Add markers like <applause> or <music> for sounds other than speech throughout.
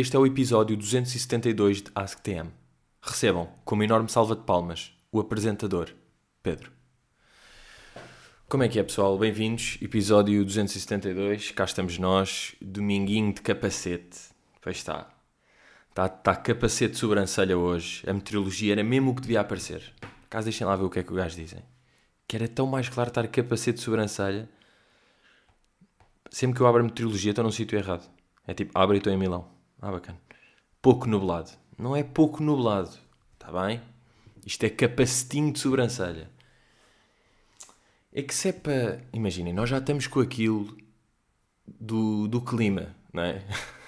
Este é o episódio 272 de AskTM. Recebam, com uma enorme salva de palmas, o apresentador, Pedro. Como é que é, pessoal? Bem-vindos, episódio 272, cá estamos nós, dominguinho de capacete. Pois está, está, está capacete de sobrancelha hoje, a meteorologia era mesmo o que devia aparecer. Caso deixem lá ver o que é que o gajo dizem. Que era tão mais claro estar capacete de sobrancelha. Sempre que eu abro a meteorologia estou num sítio errado. É tipo, abre e estou em Milão. Ah, bacana. Pouco nublado. Não é pouco nublado. Está bem? Isto é capacetinho de sobrancelha. É que se é para. Imaginem, nós já estamos com aquilo do, do clima, não é?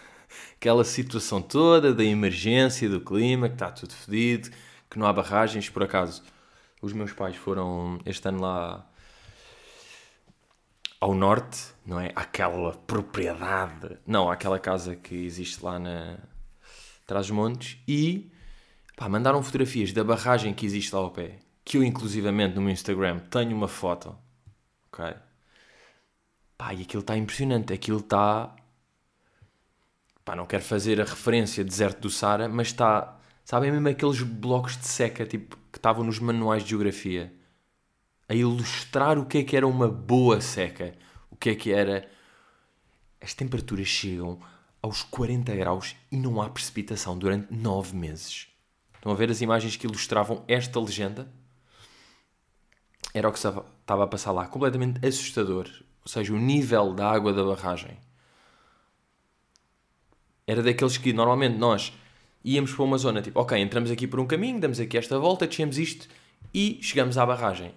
<laughs> Aquela situação toda da emergência do clima, que está tudo fedido, que não há barragens. Por acaso, os meus pais foram este ano lá ao norte, não é? Aquela propriedade, não, aquela casa que existe lá na Trás-os-Montes e pá, mandaram fotografias da barragem que existe lá ao pé, que eu inclusivamente no meu Instagram tenho uma foto, ok? Pá, e aquilo está impressionante, aquilo está... Pá, não quero fazer a referência deserto do Sara, mas está... Sabem mesmo aqueles blocos de seca, tipo, que estavam nos manuais de geografia? A ilustrar o que é que era uma boa seca, o que é que era. As temperaturas chegam aos 40 graus e não há precipitação durante 9 meses. Estão a ver as imagens que ilustravam esta legenda? Era o que estava a passar lá, completamente assustador. Ou seja, o nível da água da barragem. Era daqueles que normalmente nós íamos para uma zona, tipo, ok, entramos aqui por um caminho, damos aqui esta volta, descemos isto e chegamos à barragem.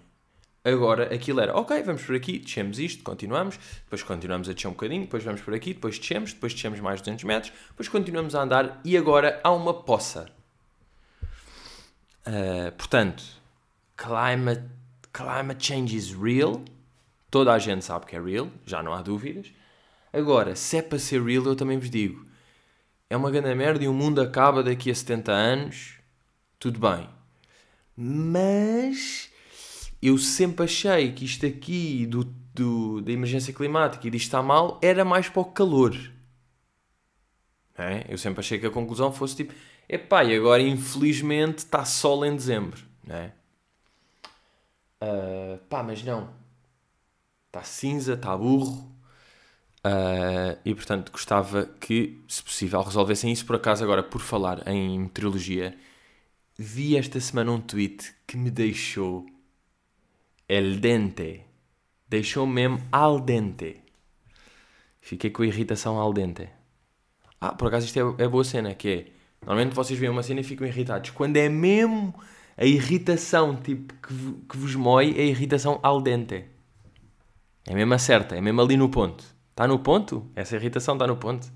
Agora aquilo era, ok, vamos por aqui, descemos isto, continuamos, depois continuamos a descer um bocadinho, depois vamos por aqui, depois descemos, depois descemos mais 200 metros, depois continuamos a andar e agora há uma poça. Uh, portanto, climate, climate change is real. Toda a gente sabe que é real, já não há dúvidas. Agora, se é para ser real, eu também vos digo: é uma grande merda e o mundo acaba daqui a 70 anos. Tudo bem. Mas eu sempre achei que isto aqui do, do, da emergência climática e disto está mal era mais para o calor. É? Eu sempre achei que a conclusão fosse tipo: epá, e agora infelizmente está sol em dezembro. É? Uh, pá, mas não. Está cinza, está burro. Uh, e portanto gostava que, se possível, resolvessem isso. Por acaso, agora, por falar em meteorologia, vi esta semana um tweet que me deixou el dente. Deixou mesmo al dente. Fiquei com a irritação al dente. Ah, por acaso isto é, é boa cena, que é... Normalmente vocês veem uma cena e ficam irritados. Quando é mesmo a irritação tipo, que, que vos mói, é a irritação al dente. É mesmo a certa, é mesmo ali no ponto. Está no ponto? Essa irritação está no ponto.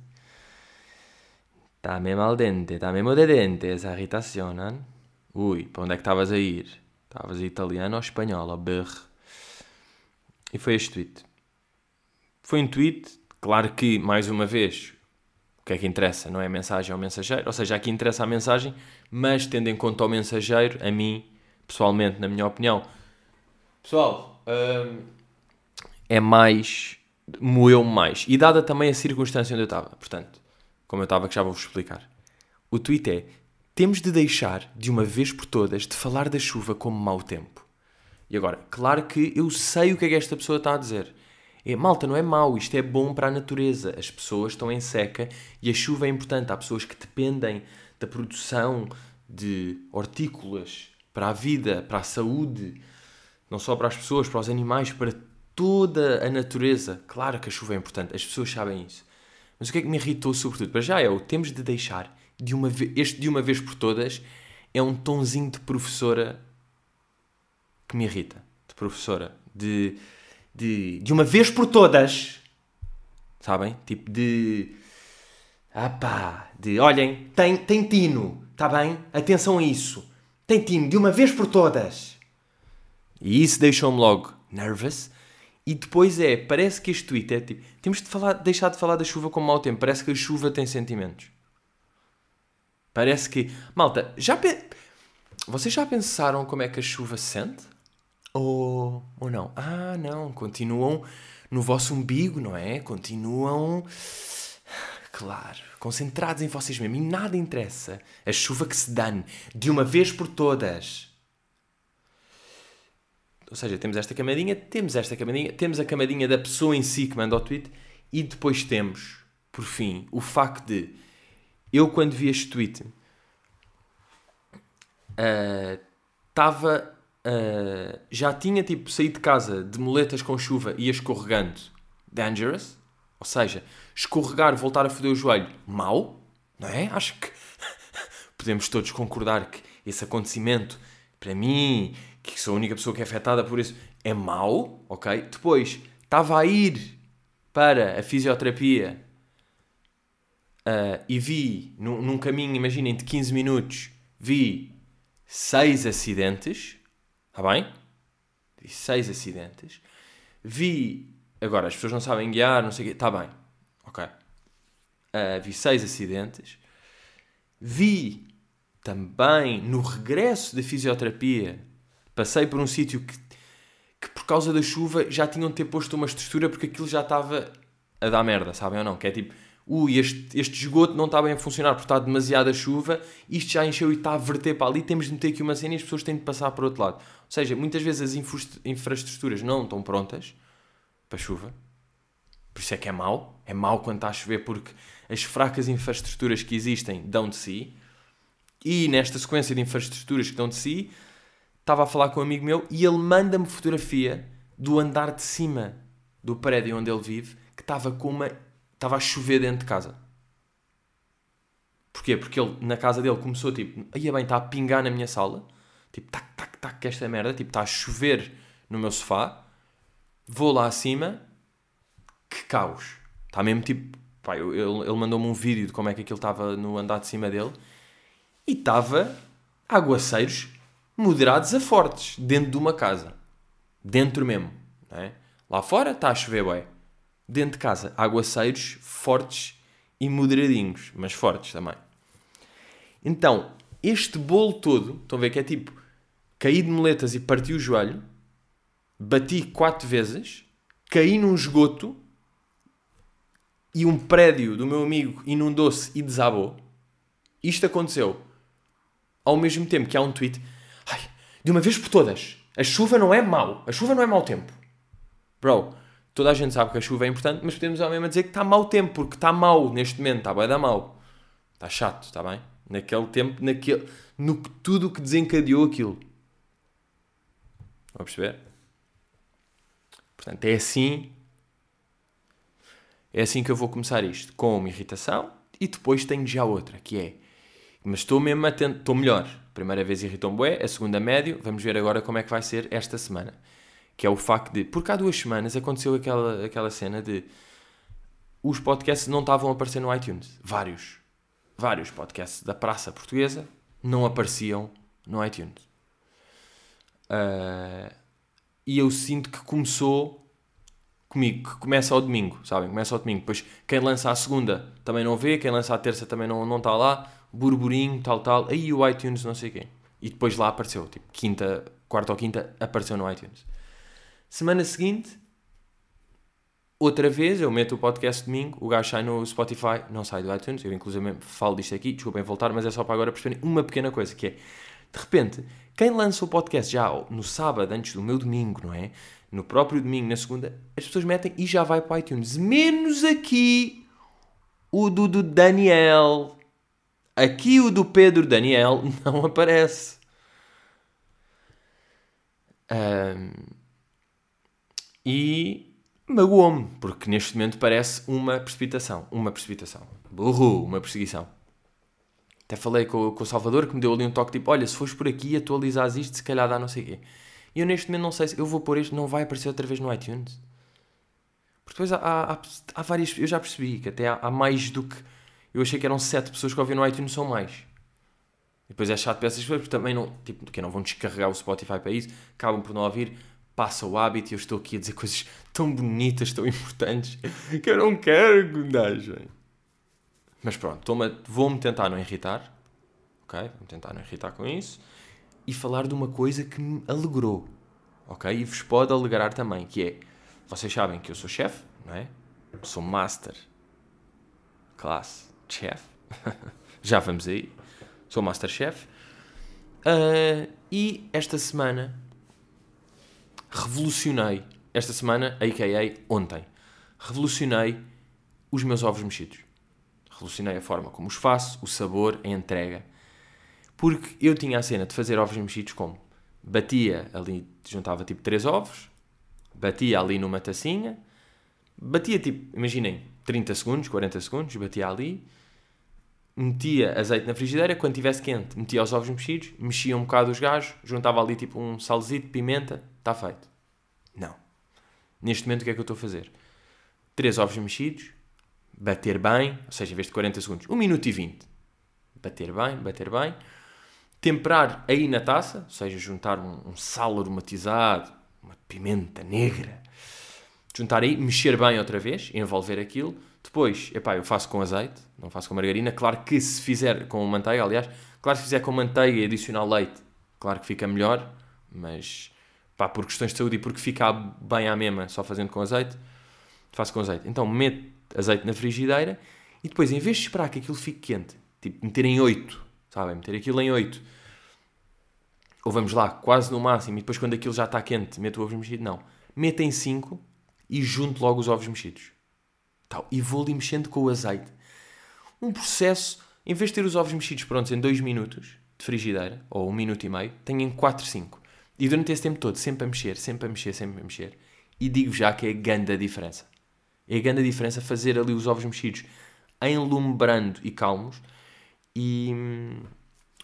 Está mesmo al dente, está mesmo de dente essa irritação, não? Ui, para onde é que estavas a ir? Estavas italiano ou espanhol, ou berre. E foi este tweet. Foi um tweet, claro que, mais uma vez, o que é que interessa? Não é a mensagem, é o mensageiro. Ou seja, aqui interessa a mensagem, mas tendo em conta o mensageiro, a mim, pessoalmente, na minha opinião, pessoal, hum, é mais. moeu mais. E dada também a circunstância onde eu estava. Portanto, como eu estava, que já vou-vos explicar. O tweet é: temos de deixar, de uma vez por todas, de falar da chuva como mau tempo. E agora, claro que eu sei o que é que esta pessoa está a dizer. É, malta, não é mau, isto é bom para a natureza. As pessoas estão em seca e a chuva é importante. Há pessoas que dependem da produção de hortícolas para a vida, para a saúde, não só para as pessoas, para os animais, para toda a natureza. Claro que a chuva é importante, as pessoas sabem isso. Mas o que é que me irritou sobretudo? Para já é o temos de deixar de uma vez, este de uma vez por todas é um tonzinho de professora que me irrita. De professora. De, de, de uma vez por todas. Sabem? Tipo de. Ah pá, de olhem, tem, tem tino, está bem? Atenção a isso. Tem tino, de uma vez por todas. E isso deixou-me logo nervous. E depois é, parece que este tweet é tipo, temos de falar, deixar de falar da chuva com mau tempo. Parece que a chuva tem sentimentos. Parece que. Malta, já. Pe... Vocês já pensaram como é que a chuva se sente? Ou, ou não? Ah, não. Continuam no vosso umbigo, não é? Continuam. Claro, concentrados em vocês mesmos e nada interessa. A chuva que se dane de uma vez por todas. Ou seja, temos esta camadinha, temos esta camadinha, temos a camadinha da pessoa em si que manda o tweet e depois temos, por fim, o facto de eu, quando vi este tweet, estava. Uh, uh, já tinha tipo saído de casa de moletas com chuva e escorregando. Dangerous. Ou seja, escorregar, voltar a foder o joelho, mau, não é? Acho que <laughs> podemos todos concordar que esse acontecimento, para mim, que sou a única pessoa que é afetada por isso, é mau, ok? Depois, estava a ir para a fisioterapia uh, e vi, num, num caminho, imaginem, de 15 minutos, vi seis acidentes, está bem? Vi seis acidentes. Vi, agora as pessoas não sabem guiar, não sei o quê, está bem, ok. Uh, vi seis acidentes. Vi também no regresso da fisioterapia, passei por um sítio que, que por causa da chuva já tinham de ter posto uma estrutura porque aquilo já estava a dar merda, sabem ou não? Que é tipo, ui, este, este esgoto não está bem a funcionar porque está demasiada chuva, isto já encheu e está a verter para ali, temos de meter aqui uma cena e as pessoas têm de passar para o outro lado. Ou seja, muitas vezes as infraestruturas não estão prontas para chuva, por isso é que é mau. É mau quando está a chover porque as fracas infraestruturas que existem dão de si. E nesta sequência de infraestruturas que dão de si, estava a falar com um amigo meu e ele manda-me fotografia do andar de cima do prédio onde ele vive, que estava com uma. Estava a chover dentro de casa. Porquê? Porque ele, na casa dele, começou tipo, aí bem, está a pingar na minha sala, tipo, tac, tac, tac, esta merda, tipo, está a chover no meu sofá, vou lá acima, que caos. Está mesmo tipo, pá, eu, ele, ele mandou-me um vídeo de como é que aquilo estava no andar de cima dele, e estava aguaceiros moderados a fortes dentro de uma casa. Dentro mesmo. É? Lá fora está a chover bem. Dentro de casa, aguaceiros fortes e moderadinhos, mas fortes também. Então, este bolo todo, estão a ver que é tipo, caí de moletas e parti o joelho, bati quatro vezes, caí num esgoto e um prédio do meu amigo inundou-se e desabou. Isto aconteceu ao mesmo tempo que há um tweet de uma vez por todas, a chuva não é mau. A chuva não é mau tempo. Bro, toda a gente sabe que a chuva é importante, mas podemos ao mesmo dizer que está mau tempo, porque está mau neste momento, está bem da mau. Está chato, está bem? Naquele tempo, naquele, no tudo o que desencadeou aquilo. Vão perceber? Portanto, é assim. É assim que eu vou começar isto. Com uma irritação e depois tenho já outra, que é. Mas estou mesmo atento, estou melhor primeira vez irritou-me bué, a segunda médio, vamos ver agora como é que vai ser esta semana. Que é o facto de, porque há duas semanas aconteceu aquela, aquela cena de os podcasts não estavam a aparecer no iTunes. Vários. Vários podcasts da praça portuguesa não apareciam no iTunes. Uh, e eu sinto que começou comigo, que começa ao domingo, sabem? Começa ao domingo. Depois quem lança a segunda também não vê, quem lança a terça também não, não está lá burburinho, tal, tal, aí o iTunes não sei quem. E depois lá apareceu, tipo, quinta, quarta ou quinta, apareceu no iTunes. Semana seguinte, outra vez, eu meto o podcast domingo, o gajo sai no Spotify, não sai do iTunes, eu inclusive falo disto aqui, desculpem voltar, mas é só para agora perceberem uma pequena coisa, que é, de repente, quem lança o podcast já no sábado, antes do meu domingo, não é? No próprio domingo, na segunda, as pessoas metem e já vai para o iTunes. Menos aqui o do, do Daniel, Aqui o do Pedro Daniel <laughs> não aparece. Um, e magoou-me, porque neste momento parece uma precipitação. Uma precipitação. Burro, uma perseguição. Até falei com, com, o Salvador que me deu ali um toque tipo: olha, se fores por aqui atualizas isto, se calhar dá não sei o quê. E eu neste momento não sei se eu vou pôr isto, não vai aparecer outra vez no iTunes. Porque depois há, há, há várias. Eu já percebi que até há, há mais do que eu achei que eram 7 pessoas que ouviam no iTunes, são mais. E depois é chato para essas pessoas, porque também não, tipo, que não vão descarregar o Spotify para isso, acabam por não ouvir, passa o hábito e eu estou aqui a dizer coisas tão bonitas, tão importantes, que eu não quero que me Mas pronto, vou-me tentar não irritar, ok? Vou-me tentar não irritar com isso, e falar de uma coisa que me alegrou, ok? E vos pode alegrar também, que é, vocês sabem que eu sou chefe, não é? Sou master classe de chef. <laughs> Já vamos aí. Sou Masterchef. Uh, e esta semana revolucionei. Esta semana, a.k.a. ontem. Revolucionei os meus ovos mexidos. Revolucionei a forma como os faço, o sabor, a entrega. Porque eu tinha a cena de fazer ovos mexidos como? Batia ali, juntava tipo 3 ovos, batia ali numa tacinha, batia tipo, imaginem, 30 segundos, 40 segundos, batia ali, metia azeite na frigideira, quando estivesse quente, metia os ovos mexidos, mexia um bocado os gajos, juntava ali tipo um salzito, pimenta, está feito. Não. Neste momento o que é que eu estou a fazer? 3 ovos mexidos, bater bem, ou seja, em vez de 40 segundos, 1 minuto e 20. Bater bem, bater bem. Temperar aí na taça, ou seja, juntar um, um sal aromatizado, uma pimenta negra. Juntar aí, mexer bem outra vez, envolver aquilo. Depois, epá, eu faço com azeite, não faço com margarina. Claro que se fizer com manteiga, aliás, claro que se fizer com manteiga e adicionar leite, claro que fica melhor, mas pá, por questões de saúde e porque fica bem à mesma só fazendo com azeite, faço com azeite. Então meto azeite na frigideira e depois, em vez de esperar que aquilo fique quente, tipo meter em 8, sabem? Meter aquilo em 8, ou vamos lá, quase no máximo, e depois quando aquilo já está quente, meto o ovo mexido, não. Meto em 5 e junto logo os ovos mexidos. Tal. E vou ali mexendo com o azeite. Um processo, em vez de ter os ovos mexidos prontos em 2 minutos de frigideira, ou 1 um minuto e meio, tenho em 4, 5. E durante esse tempo todo, sempre a mexer, sempre a mexer, sempre a mexer. E digo já que é grande a diferença. É a grande diferença fazer ali os ovos mexidos enlumbrando e calmos e hum,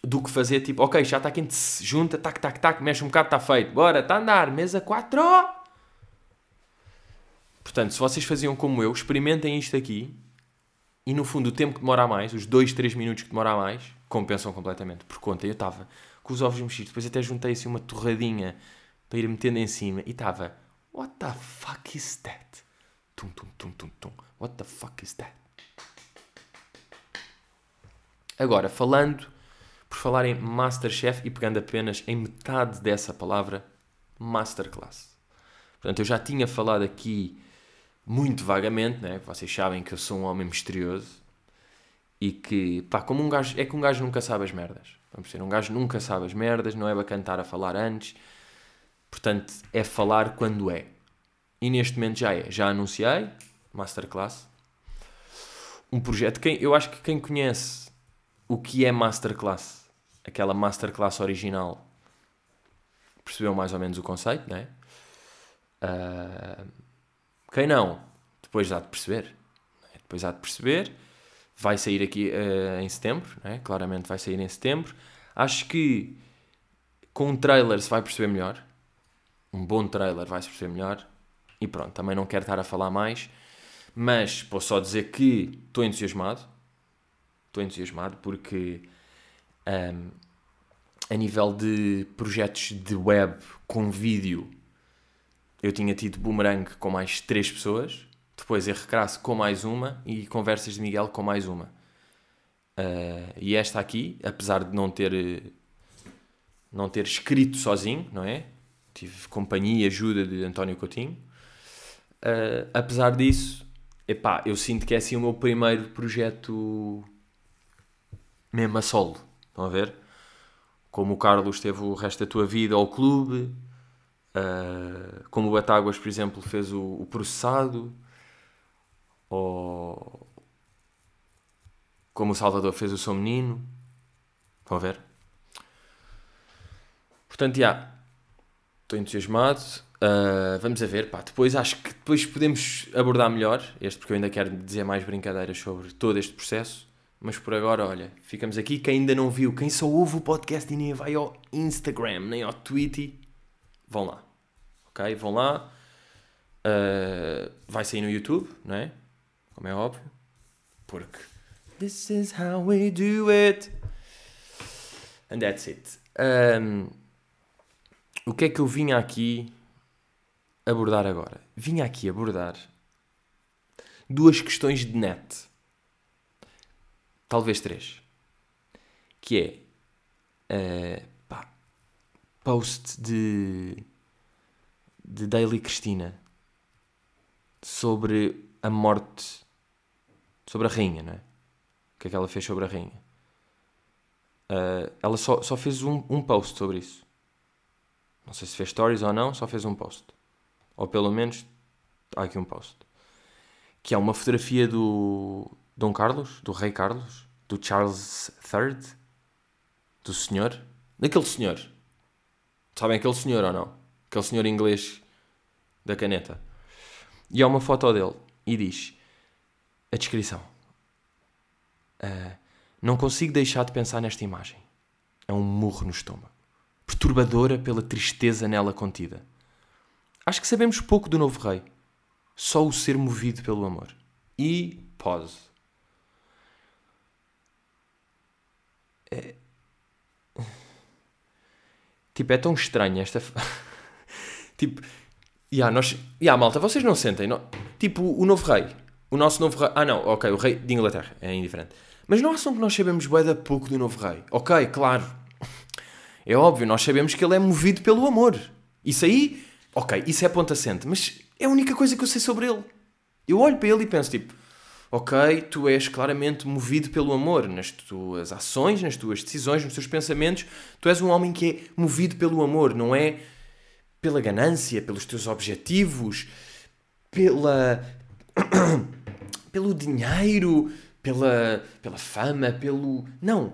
do que fazer tipo, ok, já está quente, junta, tac, tac, tac, mexe um bocado, está feito, bora, está a andar, mesa 4. Portanto, se vocês faziam como eu, experimentem isto aqui e no fundo o tempo que demora a mais, os 2, 3 minutos que demora a mais, compensam completamente. Por conta, eu estava com os ovos mexidos, depois até juntei assim uma torradinha para ir metendo em cima e estava, what the fuck is that? Tum, tum, tum, tum, tum. What the fuck is that? Agora, falando, por falar em Masterchef e pegando apenas em metade dessa palavra, Masterclass. Portanto, eu já tinha falado aqui muito vagamente, né? Vocês sabem que eu sou um homem misterioso e que, pá, como um gajo, é que um gajo nunca sabe as merdas. Vamos dizer, um gajo nunca sabe as merdas, não é bacana estar a falar antes. Portanto, é falar quando é. E neste momento já é. Já anunciei, Masterclass. Um projeto, quem, eu acho que quem conhece o que é Masterclass, aquela Masterclass original, percebeu mais ou menos o conceito, não é? Uh, quem não, depois há de perceber. Depois há de perceber. Vai sair aqui uh, em setembro, é? claramente vai sair em setembro. Acho que com um trailer se vai perceber melhor. Um bom trailer vai se perceber melhor. E pronto, também não quero estar a falar mais, mas posso só dizer que estou entusiasmado. Estou entusiasmado porque um, a nível de projetos de web com vídeo, eu tinha tido Boomerang com mais três pessoas, depois Erro Crasso com mais uma e Conversas de Miguel com mais uma. Uh, e esta aqui, apesar de não ter não ter escrito sozinho, não é? Tive companhia e ajuda de António Coutinho. Uh, apesar disso, epá, eu sinto que é assim o meu primeiro projeto mesmo a solo. Estão a ver? Como o Carlos teve o resto da tua vida ao clube, uh, como o Batáguas, por exemplo, fez o, o processado, ou como o Salvador fez o Sou Menino. A ver? Portanto, já. Estou entusiasmado. Uh, vamos a ver, pá. Depois acho que depois podemos abordar melhor este, porque eu ainda quero dizer mais brincadeiras sobre todo este processo. Mas por agora, olha, ficamos aqui. Quem ainda não viu, quem só ouve o podcast e nem vai ao Instagram, nem ao Twitter, vão lá. Ok? Vão lá. Uh, vai sair no YouTube, não é? Como é óbvio. Porque this is how we do it. And that's it. Um, o que é que eu vinha aqui abordar agora? Vinha aqui abordar duas questões de net. Talvez três. Que é uh, pá, post de, de Daily Cristina sobre a morte sobre a rainha, não é? O que é que ela fez sobre a rainha? Uh, ela só, só fez um, um post sobre isso. Não sei se fez stories ou não, só fez um post. Ou pelo menos há aqui um post. Que é uma fotografia do Dom Carlos, do Rei Carlos, do Charles III, do senhor, daquele senhor. Sabem aquele senhor ou não? Aquele senhor inglês da caneta. E há uma foto dele e diz a descrição. Uh, não consigo deixar de pensar nesta imagem. É um murro no estômago. Perturbadora pela tristeza nela contida. Acho que sabemos pouco do novo rei. Só o ser movido pelo amor. E pause. É... Tipo, é tão estranho esta. <laughs> tipo, yeah, nós. Yeah, malta, vocês não sentem. Não... Tipo, o novo rei. O nosso novo rei. Ah, não, ok, o rei de Inglaterra. É indiferente. Mas não acham que nós sabemos bué da pouco do novo rei? Ok, claro. É óbvio, nós sabemos que ele é movido pelo amor. Isso aí, ok, isso é ponto assente. Mas é a única coisa que eu sei sobre ele. Eu olho para ele e penso tipo, ok, tu és claramente movido pelo amor nas tuas ações, nas tuas decisões, nos teus pensamentos. Tu és um homem que é movido pelo amor, não é pela ganância, pelos teus objetivos, pela <clears throat> pelo dinheiro, pela pela fama, pelo não,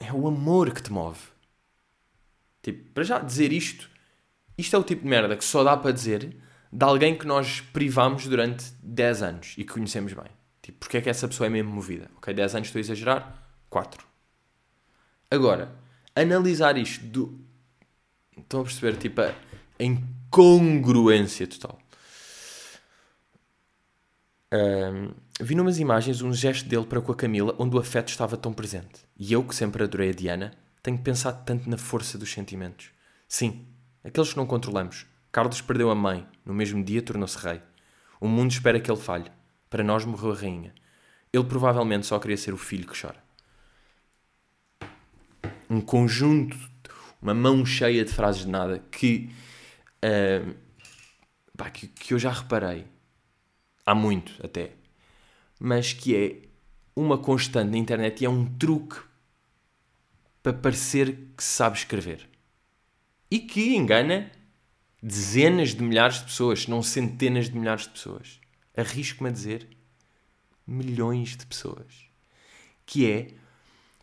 é o amor que te move. Tipo, para já dizer isto, isto é o tipo de merda que só dá para dizer de alguém que nós privamos durante 10 anos e que conhecemos bem. Tipo, porque é que essa pessoa é mesmo movida? Ok, 10 anos estou a exagerar? 4. Agora, analisar isto do. Estão a perceber? Tipo, a incongruência total. Um, vi numas imagens um gesto dele para com a Camila onde o afeto estava tão presente. E eu, que sempre adorei a Diana, tenho pensado tanto na força dos sentimentos. Sim, aqueles que não controlamos. Carlos perdeu a mãe, no mesmo dia tornou-se rei. O mundo espera que ele falhe. Para nós morreu a rainha. Ele provavelmente só queria ser o filho que chora. Um conjunto, uma mão cheia de frases de nada que, uh, pá, que, que eu já reparei. Há muito até. Mas que é uma constante na internet e é um truque para parecer que sabe escrever. E que engana dezenas de milhares de pessoas, se não centenas de milhares de pessoas arrisco-me a dizer, milhões de pessoas. Que é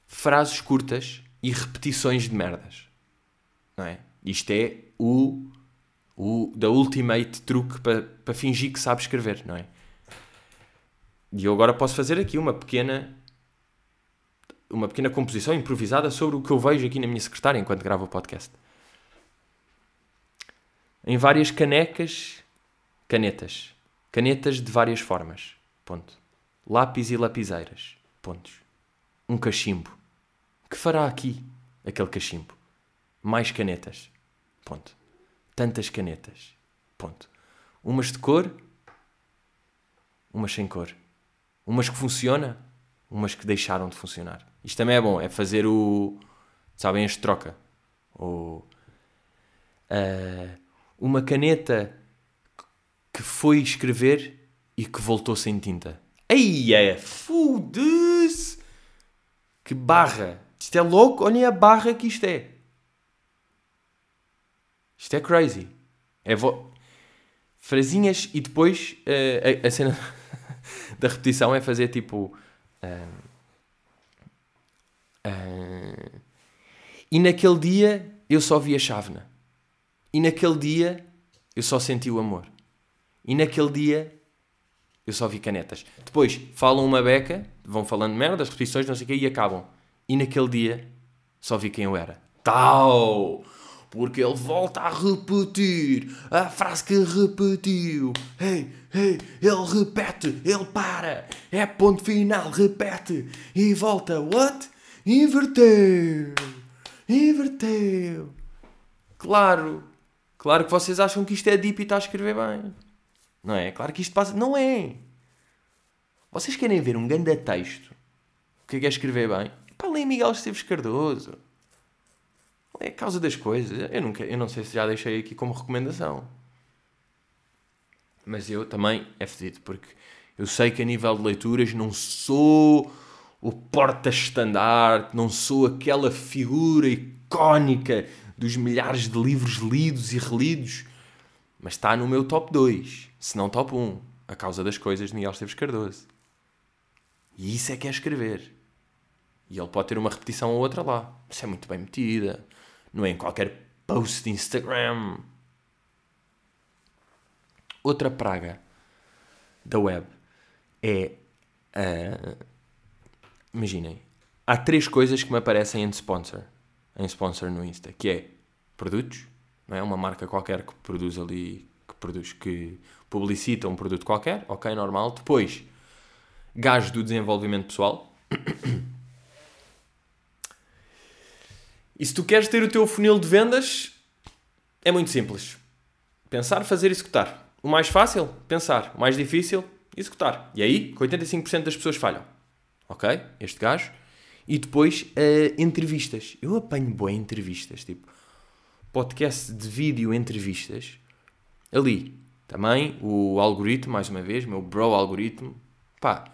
frases curtas e repetições de merdas. Não é? Isto é o, o da ultimate truque para, fingir que sabe escrever, não é? E eu agora posso fazer aqui uma pequena uma pequena composição improvisada sobre o que eu vejo aqui na minha secretária enquanto gravo o podcast. Em várias canecas, canetas, Canetas de várias formas. Ponto. Lápis e lapiseiras. Pontos. Um cachimbo. Que fará aqui aquele cachimbo? Mais canetas. Ponto. Tantas canetas. Ponto. Umas de cor, umas sem cor. Umas que funciona, umas que deixaram de funcionar. Isto também é bom, é fazer o. Sabem, este troca. O, uh, uma caneta que foi escrever e que voltou sem tinta. Ei, é foda-se! Que barra! Isto é louco, olhem a barra que isto é. Isto é crazy. É vo... Frasinhas e depois uh, a, a, cena <laughs> da repetição é fazer tipo. Uh, uh, e naquele dia eu só vi a chávena. E naquele dia eu só senti o amor. E naquele dia eu só vi canetas. Depois falam uma beca, vão falando merdas, repetições, não sei o quê, e acabam. E naquele dia só vi quem eu era. Tal! Porque ele volta a repetir a frase que repetiu. Ei, ei, ele repete, ele para. É ponto final, repete. E volta. What? Inverteu. Inverteu. Claro. Claro que vocês acham que isto é deep e está a escrever bem. Não é? Claro que isto passa. Não é! Vocês querem ver um grande texto? O que é é escrever bem? Para ler Miguel Esteves Cardoso. É a causa das coisas. Eu, nunca, eu não sei se já deixei aqui como recomendação. Mas eu também é fedido, porque Eu sei que a nível de leituras não sou o porta-estandarte, não sou aquela figura icónica dos milhares de livros lidos e relidos, mas está no meu top 2, se não top 1, a causa das coisas de Miguel Esteves Cardoso. E isso é que é escrever. E ele pode ter uma repetição ou outra lá. Isso é muito bem metida. Não é em qualquer post de Instagram. Outra praga da web é. Uh, imaginem, há três coisas que me aparecem em sponsor, em sponsor no Insta, que é produtos, não é? Uma marca qualquer que produz ali, que produz, que publicita um produto qualquer, ok, normal. Depois, gajos do desenvolvimento pessoal. <coughs> E se tu queres ter o teu funil de vendas, é muito simples. Pensar, fazer, executar. O mais fácil, pensar. O mais difícil, executar. E aí, que 85% das pessoas falham. Ok? Este gajo. E depois, uh, entrevistas. Eu apanho boas entrevistas. Tipo, podcast de vídeo, entrevistas. Ali. Também o algoritmo, mais uma vez, meu bro algoritmo. Pá,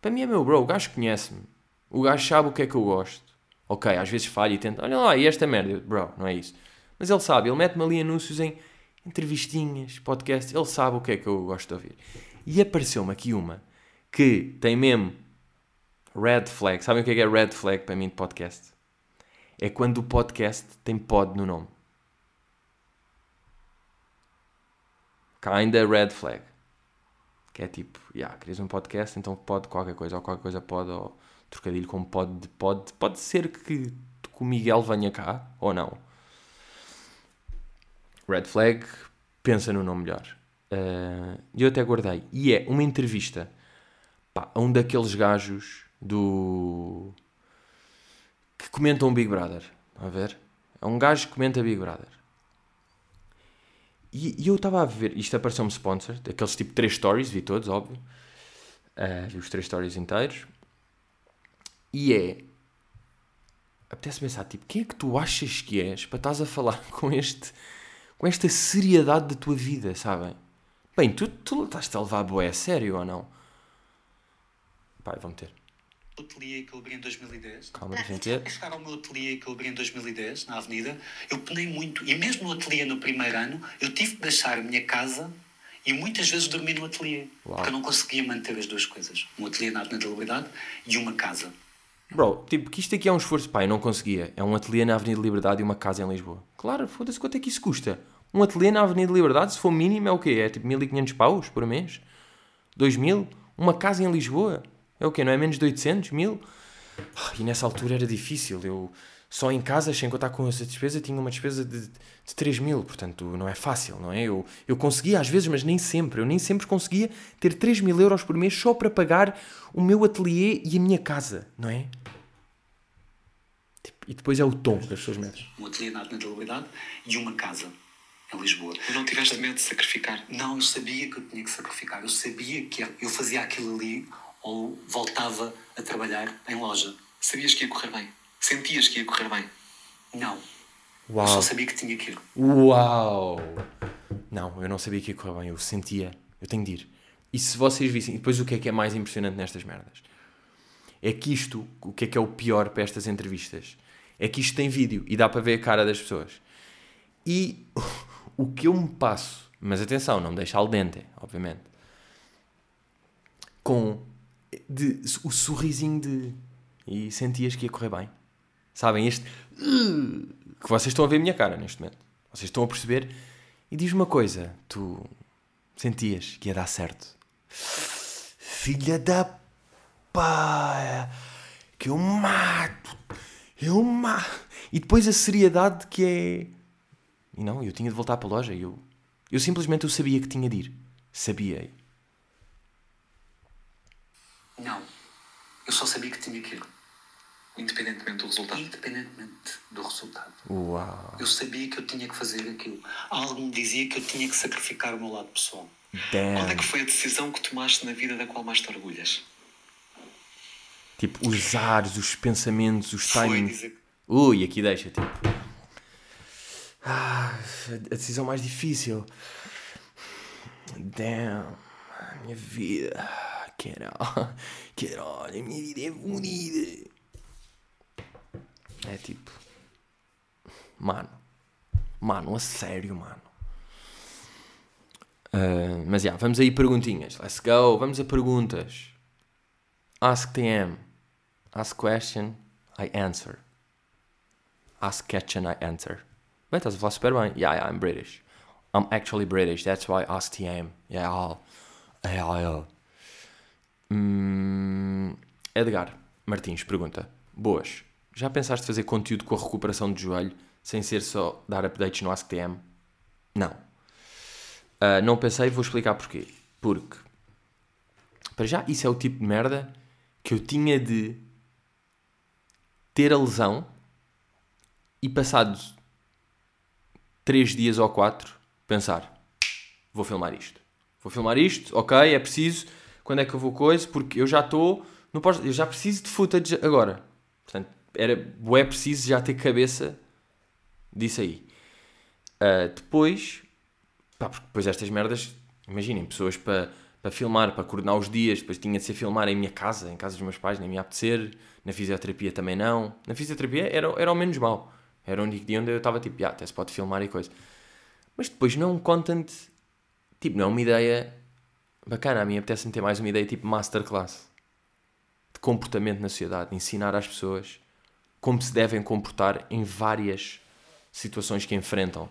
para mim é meu bro. O gajo conhece-me. O gajo sabe o que é que eu gosto. Ok, às vezes falha e tenta. Olha lá, e esta merda. Bro, não é isso. Mas ele sabe. Ele mete-me ali anúncios em entrevistinhas, podcast. Ele sabe o que é que eu gosto de ouvir. E apareceu-me aqui uma que tem mesmo red flag. Sabem o que é, que é red flag para mim de podcast? É quando o podcast tem pod no nome. Kinda red flag. Que é tipo, yeah, querias um podcast, então pode qualquer coisa, ou qualquer coisa pode, ou trocadilho com pode, pode, pode ser que, o Miguel venha cá, ou não. Red flag, pensa no nome melhor. Uh, eu até guardei. E é uma entrevista pá, a um daqueles gajos do. que comentam Big Brother. a ver? É um gajo que comenta Big Brother. E, e eu estava a ver, isto apareceu-me sponsor, daqueles tipo 3 stories, vi todos, óbvio. Uh, vi os 3 stories inteiros. E é. Apetece pensar, tipo, quem é que tu achas que és para estás a falar <laughs> com este. com esta seriedade da tua vida, sabem? Bem, tu, tu estás-te a levar a boé a sério ou não? Pai, vamos ter. O ateliê que eu abri em 2010. Calma, deixa eu A chegar ao meu ateliê que eu abri em 2010, na Avenida, eu penei muito. E mesmo no ateliê no primeiro ano, eu tive de deixar a minha casa e muitas vezes dormir no ateliê. Uau. Porque eu não conseguia manter as duas coisas. Um ateliê na Avenida da Liberdade e uma casa. Bro, tipo, que isto aqui é um esforço. Pai, não conseguia. É um ateliê na Avenida Liberdade e uma casa em Lisboa. Claro, foda-se quanto é que isso custa. Um ateliê na Avenida Liberdade, se for mínimo, é o quê? É tipo 1500 paus por mês? 2000? Uma casa em Lisboa? É o quê? Não é menos de 800? 1000? Ah, E nessa altura era difícil. Eu só em casa, sem contar com essa despesa, tinha uma despesa de, de 3 mil. Portanto, não é fácil, não é? Eu, eu conseguia às vezes, mas nem sempre. Eu nem sempre conseguia ter 3 mil euros por mês só para pagar o meu ateliê e a minha casa, não é? Tipo, e depois é o tom que as pessoas metem. Um ateliê na Avenida da Liberdade e uma casa em Lisboa. Não tiveste medo de sacrificar? Não, eu sabia que eu tinha que sacrificar. Eu sabia que eu fazia aquilo ali ou voltava a trabalhar em loja. Sabias que ia correr bem? Sentias que ia correr bem? Não. Eu Uau! só sabia que tinha que ir. Uau! Não, eu não sabia que ia correr bem, eu sentia, eu tenho de ir. E se vocês vissem, e depois o que é que é mais impressionante nestas merdas? É que isto, o que é que é o pior para estas entrevistas? É que isto tem vídeo e dá para ver a cara das pessoas. E <laughs> o que eu me passo, mas atenção, não me deixa al dente, obviamente, com de, o sorrisinho de. E sentias que ia correr bem. Sabem? Este. "Uh", que vocês estão a ver a minha cara neste momento. Vocês estão a perceber. E diz uma coisa: tu sentias que ia dar certo. Filha da pá! Que eu mato! Eu mato! E depois a seriedade que é. E não, eu tinha de voltar para a loja. Eu, eu simplesmente eu sabia que tinha de ir. Sabia. Não. Eu só sabia que tinha que ir. Independentemente do resultado. Independentemente do resultado. Uau! Eu sabia que eu tinha que fazer aquilo. Algo me dizia que eu tinha que sacrificar o meu lado pessoal. Damn! Qual é que foi a decisão que tomaste na vida da qual mais te orgulhas? Tipo, os ares, os pensamentos, os timings. dizer Ui, aqui deixa, tipo. Ah, a decisão mais difícil. Damn, a minha vida. caralho, a minha vida é bonita. É tipo, mano, mano, a sério, mano. Uh, mas já, yeah, vamos aí perguntinhas. Let's go, vamos a perguntas. Ask TM. Ask question, I answer. Ask question, I answer. Bem, estás a falar super bem. Yeah, yeah, I'm British. I'm actually British, that's why ask TM. Yeah, yeah, yeah. Hum, Edgar Martins pergunta: Boas, já pensaste fazer conteúdo com a recuperação de joelho sem ser só dar updates no AskTM? Não. Uh, não pensei, vou explicar porquê. Porque, para já, isso é o tipo de merda que eu tinha de ter a lesão e passados 3 dias ou 4 pensar: vou filmar isto. Vou filmar isto, ok, é preciso quando é que eu vou coisa, porque eu já estou, eu já preciso de footage agora. Portanto, era, é preciso já ter cabeça disso aí. Uh, depois, pá, porque depois estas merdas, imaginem, pessoas para para filmar, para coordenar os dias, depois tinha de ser filmar em minha casa, em casa dos meus pais, nem me apetecer, na fisioterapia também não. Na fisioterapia era, era o menos mal. Era o único dia onde eu estava tipo, ah, até se pode filmar e coisa. Mas depois não é um content, tipo, não é uma ideia bacana, a mim apetece-me ter mais uma ideia tipo masterclass de comportamento na sociedade, ensinar às pessoas como se devem comportar em várias situações que enfrentam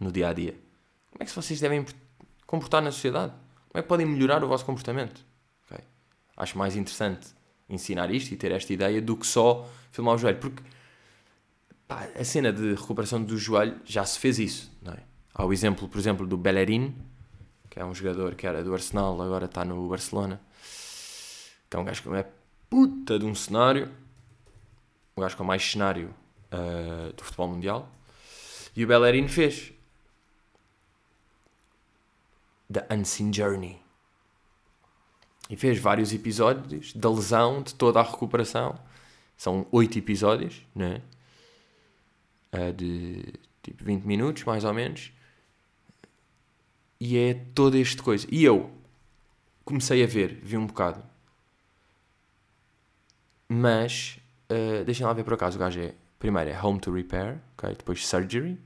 no dia a dia. Como é que vocês devem comportar na sociedade? Como é que podem melhorar o vosso comportamento? Okay. Acho mais interessante ensinar isto e ter esta ideia do que só filmar o joelho, porque pá, a cena de recuperação do joelho já se fez isso, não é? Há o exemplo, por exemplo, do Bellerin, que é um jogador que era do Arsenal, agora está no Barcelona, que é um gajo que é puta de um cenário, um gajo com mais cenário uh, do futebol mundial, e o Bellerin fez The Unseen Journey. E fez vários episódios da lesão, de toda a recuperação. São oito episódios, né? Uh, de tipo 20 minutos, mais ou menos. E é todo este coisa. E eu comecei a ver, vi um bocado. Mas, uh, deixem lá ver por acaso, o gajo é, primeiro é Home to Repair, okay? depois Surgery.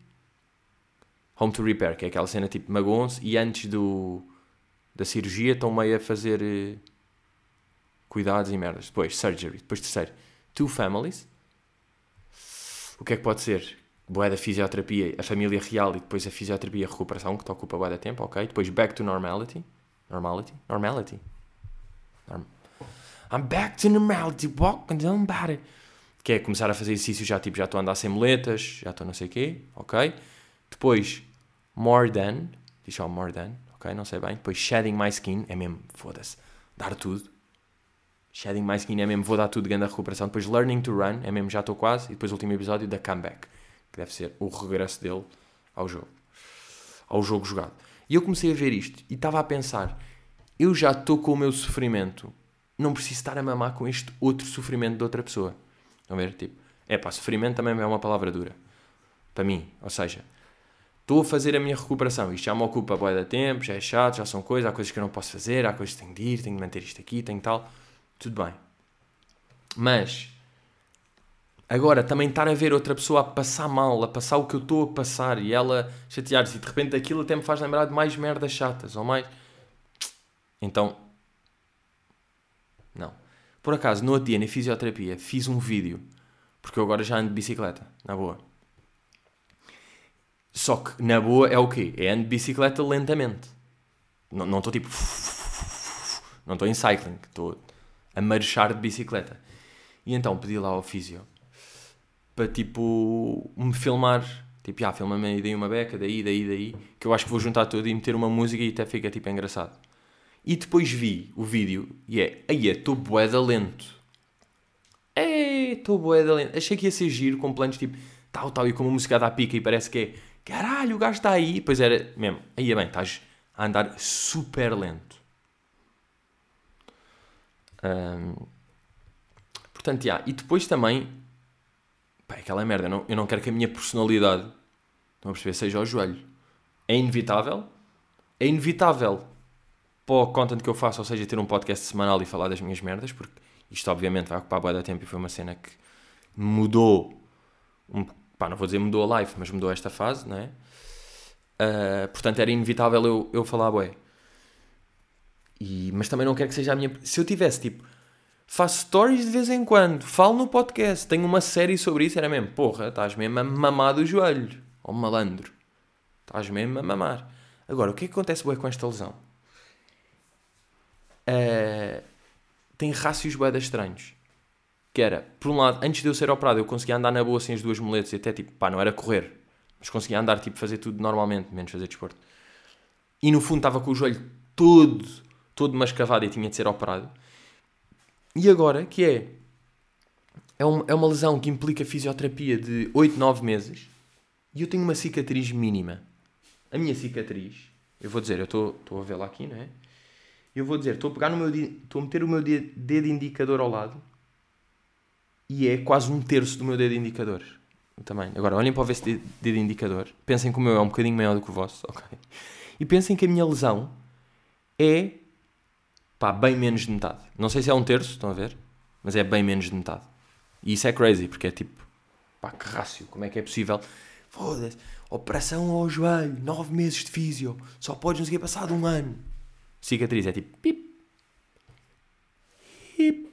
Home to Repair, que é aquela cena tipo magonce, e antes do, da cirurgia estão meio a fazer uh, cuidados e merdas. Depois Surgery, depois terceiro, Two Families. O que é que pode ser? boé da fisioterapia, a família real e depois a fisioterapia e a recuperação, que te ocupa boé da tempo, ok? Depois back to normality. Normality? Normality. Norm I'm back to normality, walking down body. Que é começar a fazer exercício já, tipo, já estou a andar sem moletas, já estou não sei o quê, ok? Depois, more than, diz só more than, ok? Não sei bem. Depois, shedding my skin, é mesmo, foda-se, dar tudo. Shedding my skin é mesmo, vou dar tudo, grande recuperação. Depois, learning to run, é mesmo, já estou quase. E depois, o último episódio da comeback que deve ser o regresso dele ao jogo, ao jogo jogado. E eu comecei a ver isto e estava a pensar: eu já estou com o meu sofrimento, não preciso estar a mamar com este outro sofrimento de outra pessoa. Estão a ver? Tipo, é pá, sofrimento também é uma palavra dura para mim. Ou seja, estou a fazer a minha recuperação, isto já me ocupa boa da tempo, já é chato, já são coisas, há coisas que eu não posso fazer, há coisas que tenho de ir, tenho de manter isto aqui, tenho tal. Tudo bem. Mas Agora, também estar a ver outra pessoa a passar mal, a passar o que eu estou a passar e ela chatear-se e de repente aquilo até me faz lembrar de mais merdas chatas ou mais. Então, não. Por acaso, no outro dia, na fisioterapia, fiz um vídeo porque eu agora já ando de bicicleta, na boa. Só que, na boa, é o quê? É ando de bicicleta lentamente. Não estou tipo. Não estou em cycling, estou a marchar de bicicleta. E então pedi lá ao físio para tipo me filmar. Tipo, ah, filma-me aí daí uma beca, daí, daí, daí, que eu acho que vou juntar tudo e meter uma música e até fica tipo engraçado. E depois vi o vídeo e é, aí estou boeda lento. É, estou boeda lento. Achei que ia ser giro com planos tipo tal, tal, e como a música dá pica e parece que é caralho, o gajo está aí. Pois era mesmo, aí é bem, estás a andar super lento. portanto, yeah. e depois também Pá, é aquela merda, eu não, eu não quero que a minha personalidade, não perceber, seja ao joelho. É inevitável? É inevitável. Para o content que eu faço, ou seja, ter um podcast semanal e falar das minhas merdas, porque isto obviamente vai ocupar bué de tempo e foi uma cena que mudou, um, pá, não vou dizer mudou a life, mas mudou esta fase, não é? Uh, portanto, era inevitável eu, eu falar bué. E, mas também não quero que seja a minha... Se eu tivesse, tipo, faço stories de vez em quando, falo no podcast, tenho uma série sobre isso, era mesmo, porra, estás mesmo a mamar do joelho, ó malandro. Estás mesmo a mamar. Agora, o que é que acontece bué com esta lesão? Uh, tem rácios bué estranhos. Que era, por um lado, antes de eu ser operado, eu conseguia andar na boa sem as duas muletas e até tipo, pá, não era correr, mas conseguia andar, tipo, fazer tudo normalmente, menos fazer desporto. E no fundo estava com o joelho todo, todo mascavado e tinha de ser operado. E agora, que é? É, um, é uma lesão que implica fisioterapia de 8, 9 meses e eu tenho uma cicatriz mínima. A minha cicatriz, eu vou dizer, eu estou a vê-la aqui, não é? Eu vou dizer, estou a pegar no meu estou a meter o meu dedo indicador ao lado e é quase um terço do meu dedo indicador. Também. Agora, olhem para o vosso dedo indicador. Pensem que o meu é um bocadinho maior do que o vosso, <laughs> ok? E pensem que a minha lesão é pá, bem menos de metade. Não sei se é um terço, estão a ver? Mas é bem menos de metade. E isso é crazy, porque é tipo, pá, que rácio, como é que é possível? Foda-se, operação ao joelho, nove meses de físio, só podes não seguir passado um ano. Cicatriz é tipo, pip, pip.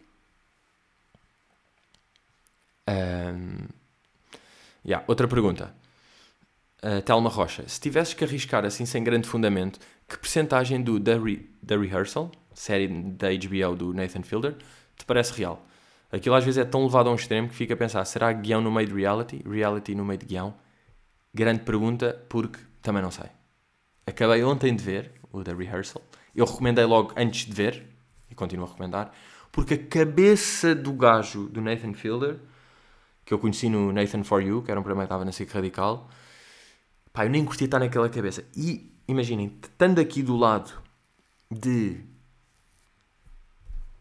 Um, yeah, outra pergunta. Uh, Telma Rocha, se tivesses que arriscar assim sem grande fundamento, que percentagem do The, Re The Rehearsal, série da HBO do Nathan Fielder, te parece real? Aquilo às vezes é tão levado a um extremo que fica a pensar, será guião no meio de reality? Reality no meio de guião? Grande pergunta, porque também não sei. Acabei ontem de ver o The Rehearsal. Eu recomendei logo antes de ver, e continuo a recomendar, porque a cabeça do gajo do Nathan Fielder, que eu conheci no Nathan For You, que era um programa que estava na SIC Radical, pá, eu nem curti estar naquela cabeça. E imaginem, estando aqui do lado de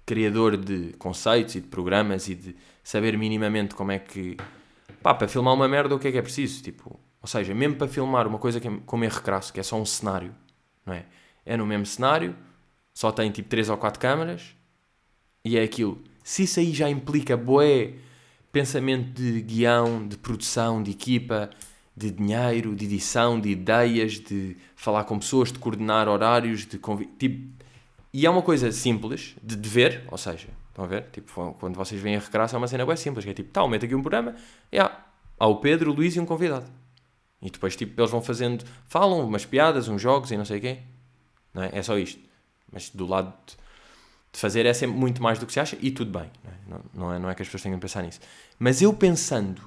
criador de conceitos e de programas e de saber minimamente como é que. Pá, para filmar uma merda o que é que é preciso? Tipo, ou seja, mesmo para filmar uma coisa que é, como erro crasso, que é só um cenário, não é? É no mesmo cenário, só tem tipo 3 ou 4 câmaras e é aquilo. Se isso aí já implica boé pensamento de guião, de produção, de equipa, de dinheiro, de edição, de ideias, de falar com pessoas, de coordenar horários, de convi... tipo, e é uma coisa simples de dever, ou seja, estão a ver? Tipo, quando vocês vêm a recrear, é uma cena bem simples, que é tipo, tá, aumenta aqui um programa, e há, há o Pedro, o Luís e um convidado. E depois, tipo, eles vão fazendo, falam umas piadas, uns jogos e não sei o quê. Não é? é só isto. Mas do lado de, de fazer é sempre muito mais do que se acha e tudo bem. Não é? Não, é, não é que as pessoas tenham que pensar nisso. Mas eu pensando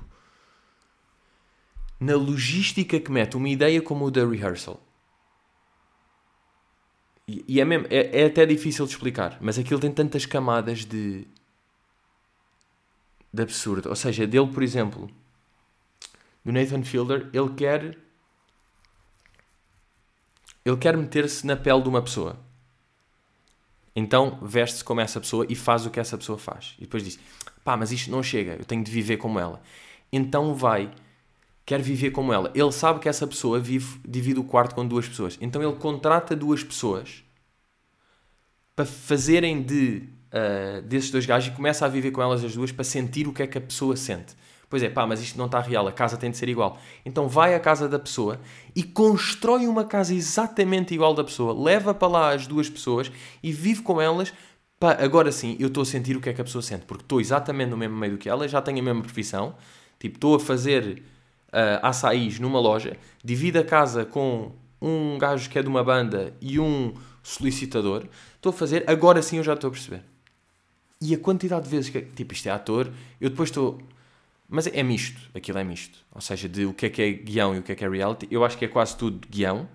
na logística que mete uma ideia como o da rehearsal, e, e é, mesmo, é, é até difícil de explicar, mas aquilo tem tantas camadas de, de absurdo. Ou seja, dele, por exemplo, do Nathan Fielder, ele quer. Ele quer meter-se na pele de uma pessoa. Então veste-se como essa pessoa e faz o que essa pessoa faz. E depois diz: pá, mas isto não chega, eu tenho de viver como ela. Então vai, quer viver como ela. Ele sabe que essa pessoa vive, divide o quarto com duas pessoas. Então ele contrata duas pessoas para fazerem de uh, desses dois gajos e começa a viver com elas as duas para sentir o que é que a pessoa sente. Pois é, pá, mas isto não está real, a casa tem de ser igual. Então vai à casa da pessoa e constrói uma casa exatamente igual da pessoa, leva para lá as duas pessoas e vive com elas. Pá, agora sim, eu estou a sentir o que é que a pessoa sente, porque estou exatamente no mesmo meio do que ela, já tenho a mesma profissão, tipo, estou a fazer uh, açaís numa loja, divido a casa com um gajo que é de uma banda e um solicitador, estou a fazer, agora sim eu já estou a perceber. E a quantidade de vezes que, tipo, isto é ator, eu depois estou mas é misto, aquilo é misto. Ou seja, de o que é que é guião e o que é que é reality. Eu acho que é quase tudo guião,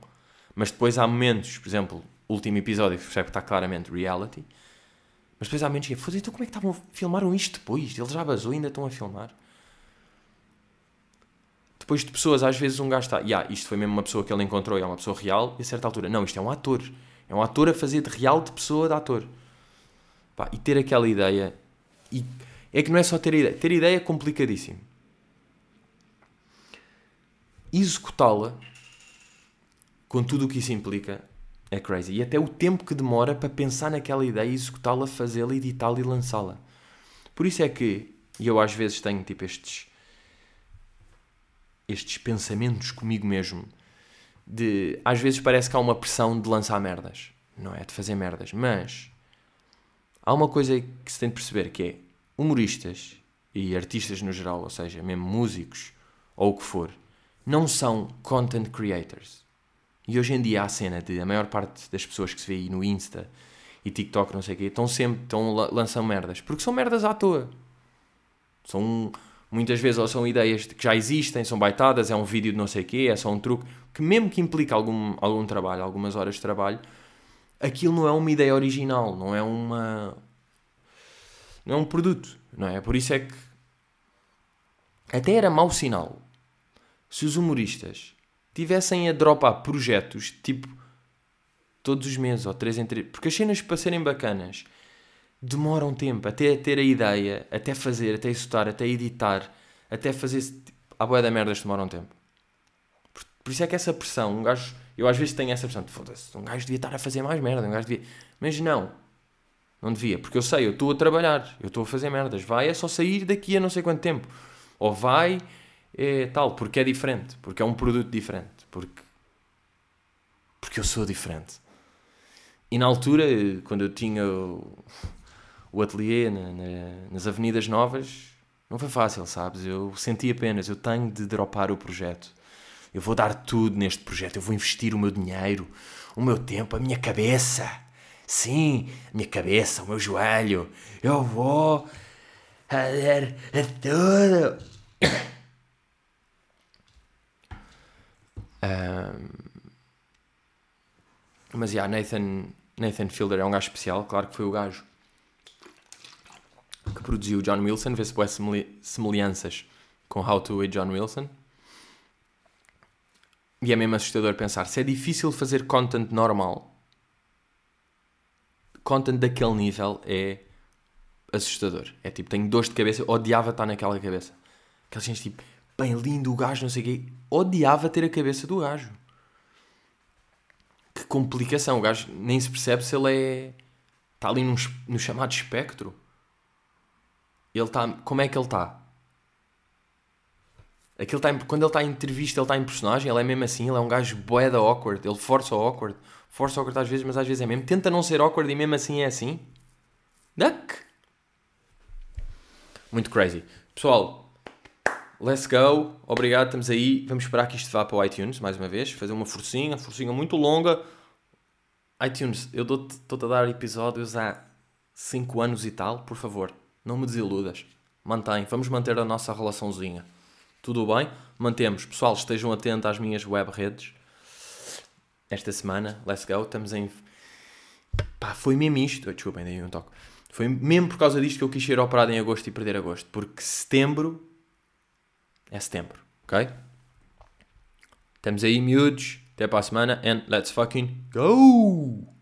mas depois há momentos, por exemplo, o último episódio percebe que está claramente reality. Mas depois há momentos que é, então como é que estavam a filmaram isto depois? Ele já vazou e ainda estão a filmar. Depois de pessoas, às vezes um gajo está, yeah, isto foi mesmo uma pessoa que ele encontrou e é uma pessoa real, e a certa altura, não, isto é um ator. É um ator a fazer de real de pessoa de ator. Pá, e ter aquela ideia. E é que não é só ter ideia. Ter ideia é complicadíssimo. Executá-la, com tudo o que isso implica, É crazy. E até o tempo que demora para pensar naquela ideia, executá-la, fazê-la, editá-la e lançá-la. Por isso é que, e eu às vezes tenho tipo estes estes pensamentos comigo mesmo de às vezes parece que há uma pressão de lançar merdas, não é? De fazer merdas, mas há uma coisa que se tem de perceber que é humoristas e artistas no geral, ou seja, mesmo músicos ou o que for, não são content creators. E hoje em dia há a cena de a maior parte das pessoas que se vê aí no Insta e TikTok, não sei o quê, estão sempre, estão, lançam merdas. Porque são merdas à toa. São, muitas vezes, ou são ideias que já existem, são baitadas, é um vídeo de não sei o quê, é só um truque, que mesmo que implica algum, algum trabalho, algumas horas de trabalho, aquilo não é uma ideia original, não é uma... Não é um produto, não é? Por isso é que até era mau sinal se os humoristas tivessem a dropar projetos tipo todos os meses ou três em três, porque as cenas para serem bacanas demoram tempo até ter a ideia, até fazer, até executar, até editar, até fazer. A boia da merda demoram tempo. Por, por, isso é que essa pressão, um gajo. Eu às vezes tenho essa pressão, foda-se, um gajo devia estar a fazer mais merda, um gajo devia. Mas não, não devia, porque eu sei, eu estou a trabalhar, eu estou a fazer merdas. Vai é só sair daqui a não sei quanto tempo. Ou vai é tal, porque é diferente, porque é um produto diferente, porque, porque eu sou diferente. E na altura, quando eu tinha o, o ateliê na, na, nas Avenidas Novas, não foi fácil, sabes? Eu senti apenas, eu tenho de dropar o projeto. Eu vou dar tudo neste projeto, eu vou investir o meu dinheiro, o meu tempo, a minha cabeça. Sim, minha cabeça, o meu joelho. Eu vou fazer tudo. Um, mas, yeah, Nathan, Nathan Fielder é um gajo especial. Claro que foi o gajo que produziu John Wilson. Vê-se boas semelhanças com How to e John Wilson. E é mesmo assustador pensar se é difícil fazer content normal. Content daquele nível é assustador. É tipo, tenho dor de cabeça, odiava estar naquela cabeça. Aquelas gente tipo, bem lindo o gajo, não sei o quê. Odiava ter a cabeça do gajo. Que complicação. O gajo nem se percebe se ele é. Está ali num, no chamado espectro. Ele está. Como é que ele está? Aquilo tá em, quando ele está em entrevista, ele está em personagem, ele é mesmo assim, ele é um gajo boeda awkward, ele força o awkward, força awkward às vezes, mas às vezes é mesmo. Tenta não ser awkward e mesmo assim é assim. Duck! Muito crazy. Pessoal, Let's go, obrigado, estamos aí. Vamos esperar que isto vá para o iTunes, mais uma vez. Fazer uma forcinha, forcinha muito longa. iTunes, eu estou-te a dar episódios há 5 anos e tal, por favor, não me desiludas. Mantém, vamos manter a nossa relaçãozinha. Tudo bem? Mantemos. Pessoal, estejam atentos às minhas web redes. Esta semana, let's go, estamos em. Pá, foi mesmo isto. Desculpem, dei um toque. Foi mesmo por causa disto que eu quis ser operado em agosto e perder agosto. Porque setembro é setembro, ok? Estamos aí, miúdos. Até para a semana and let's fucking go!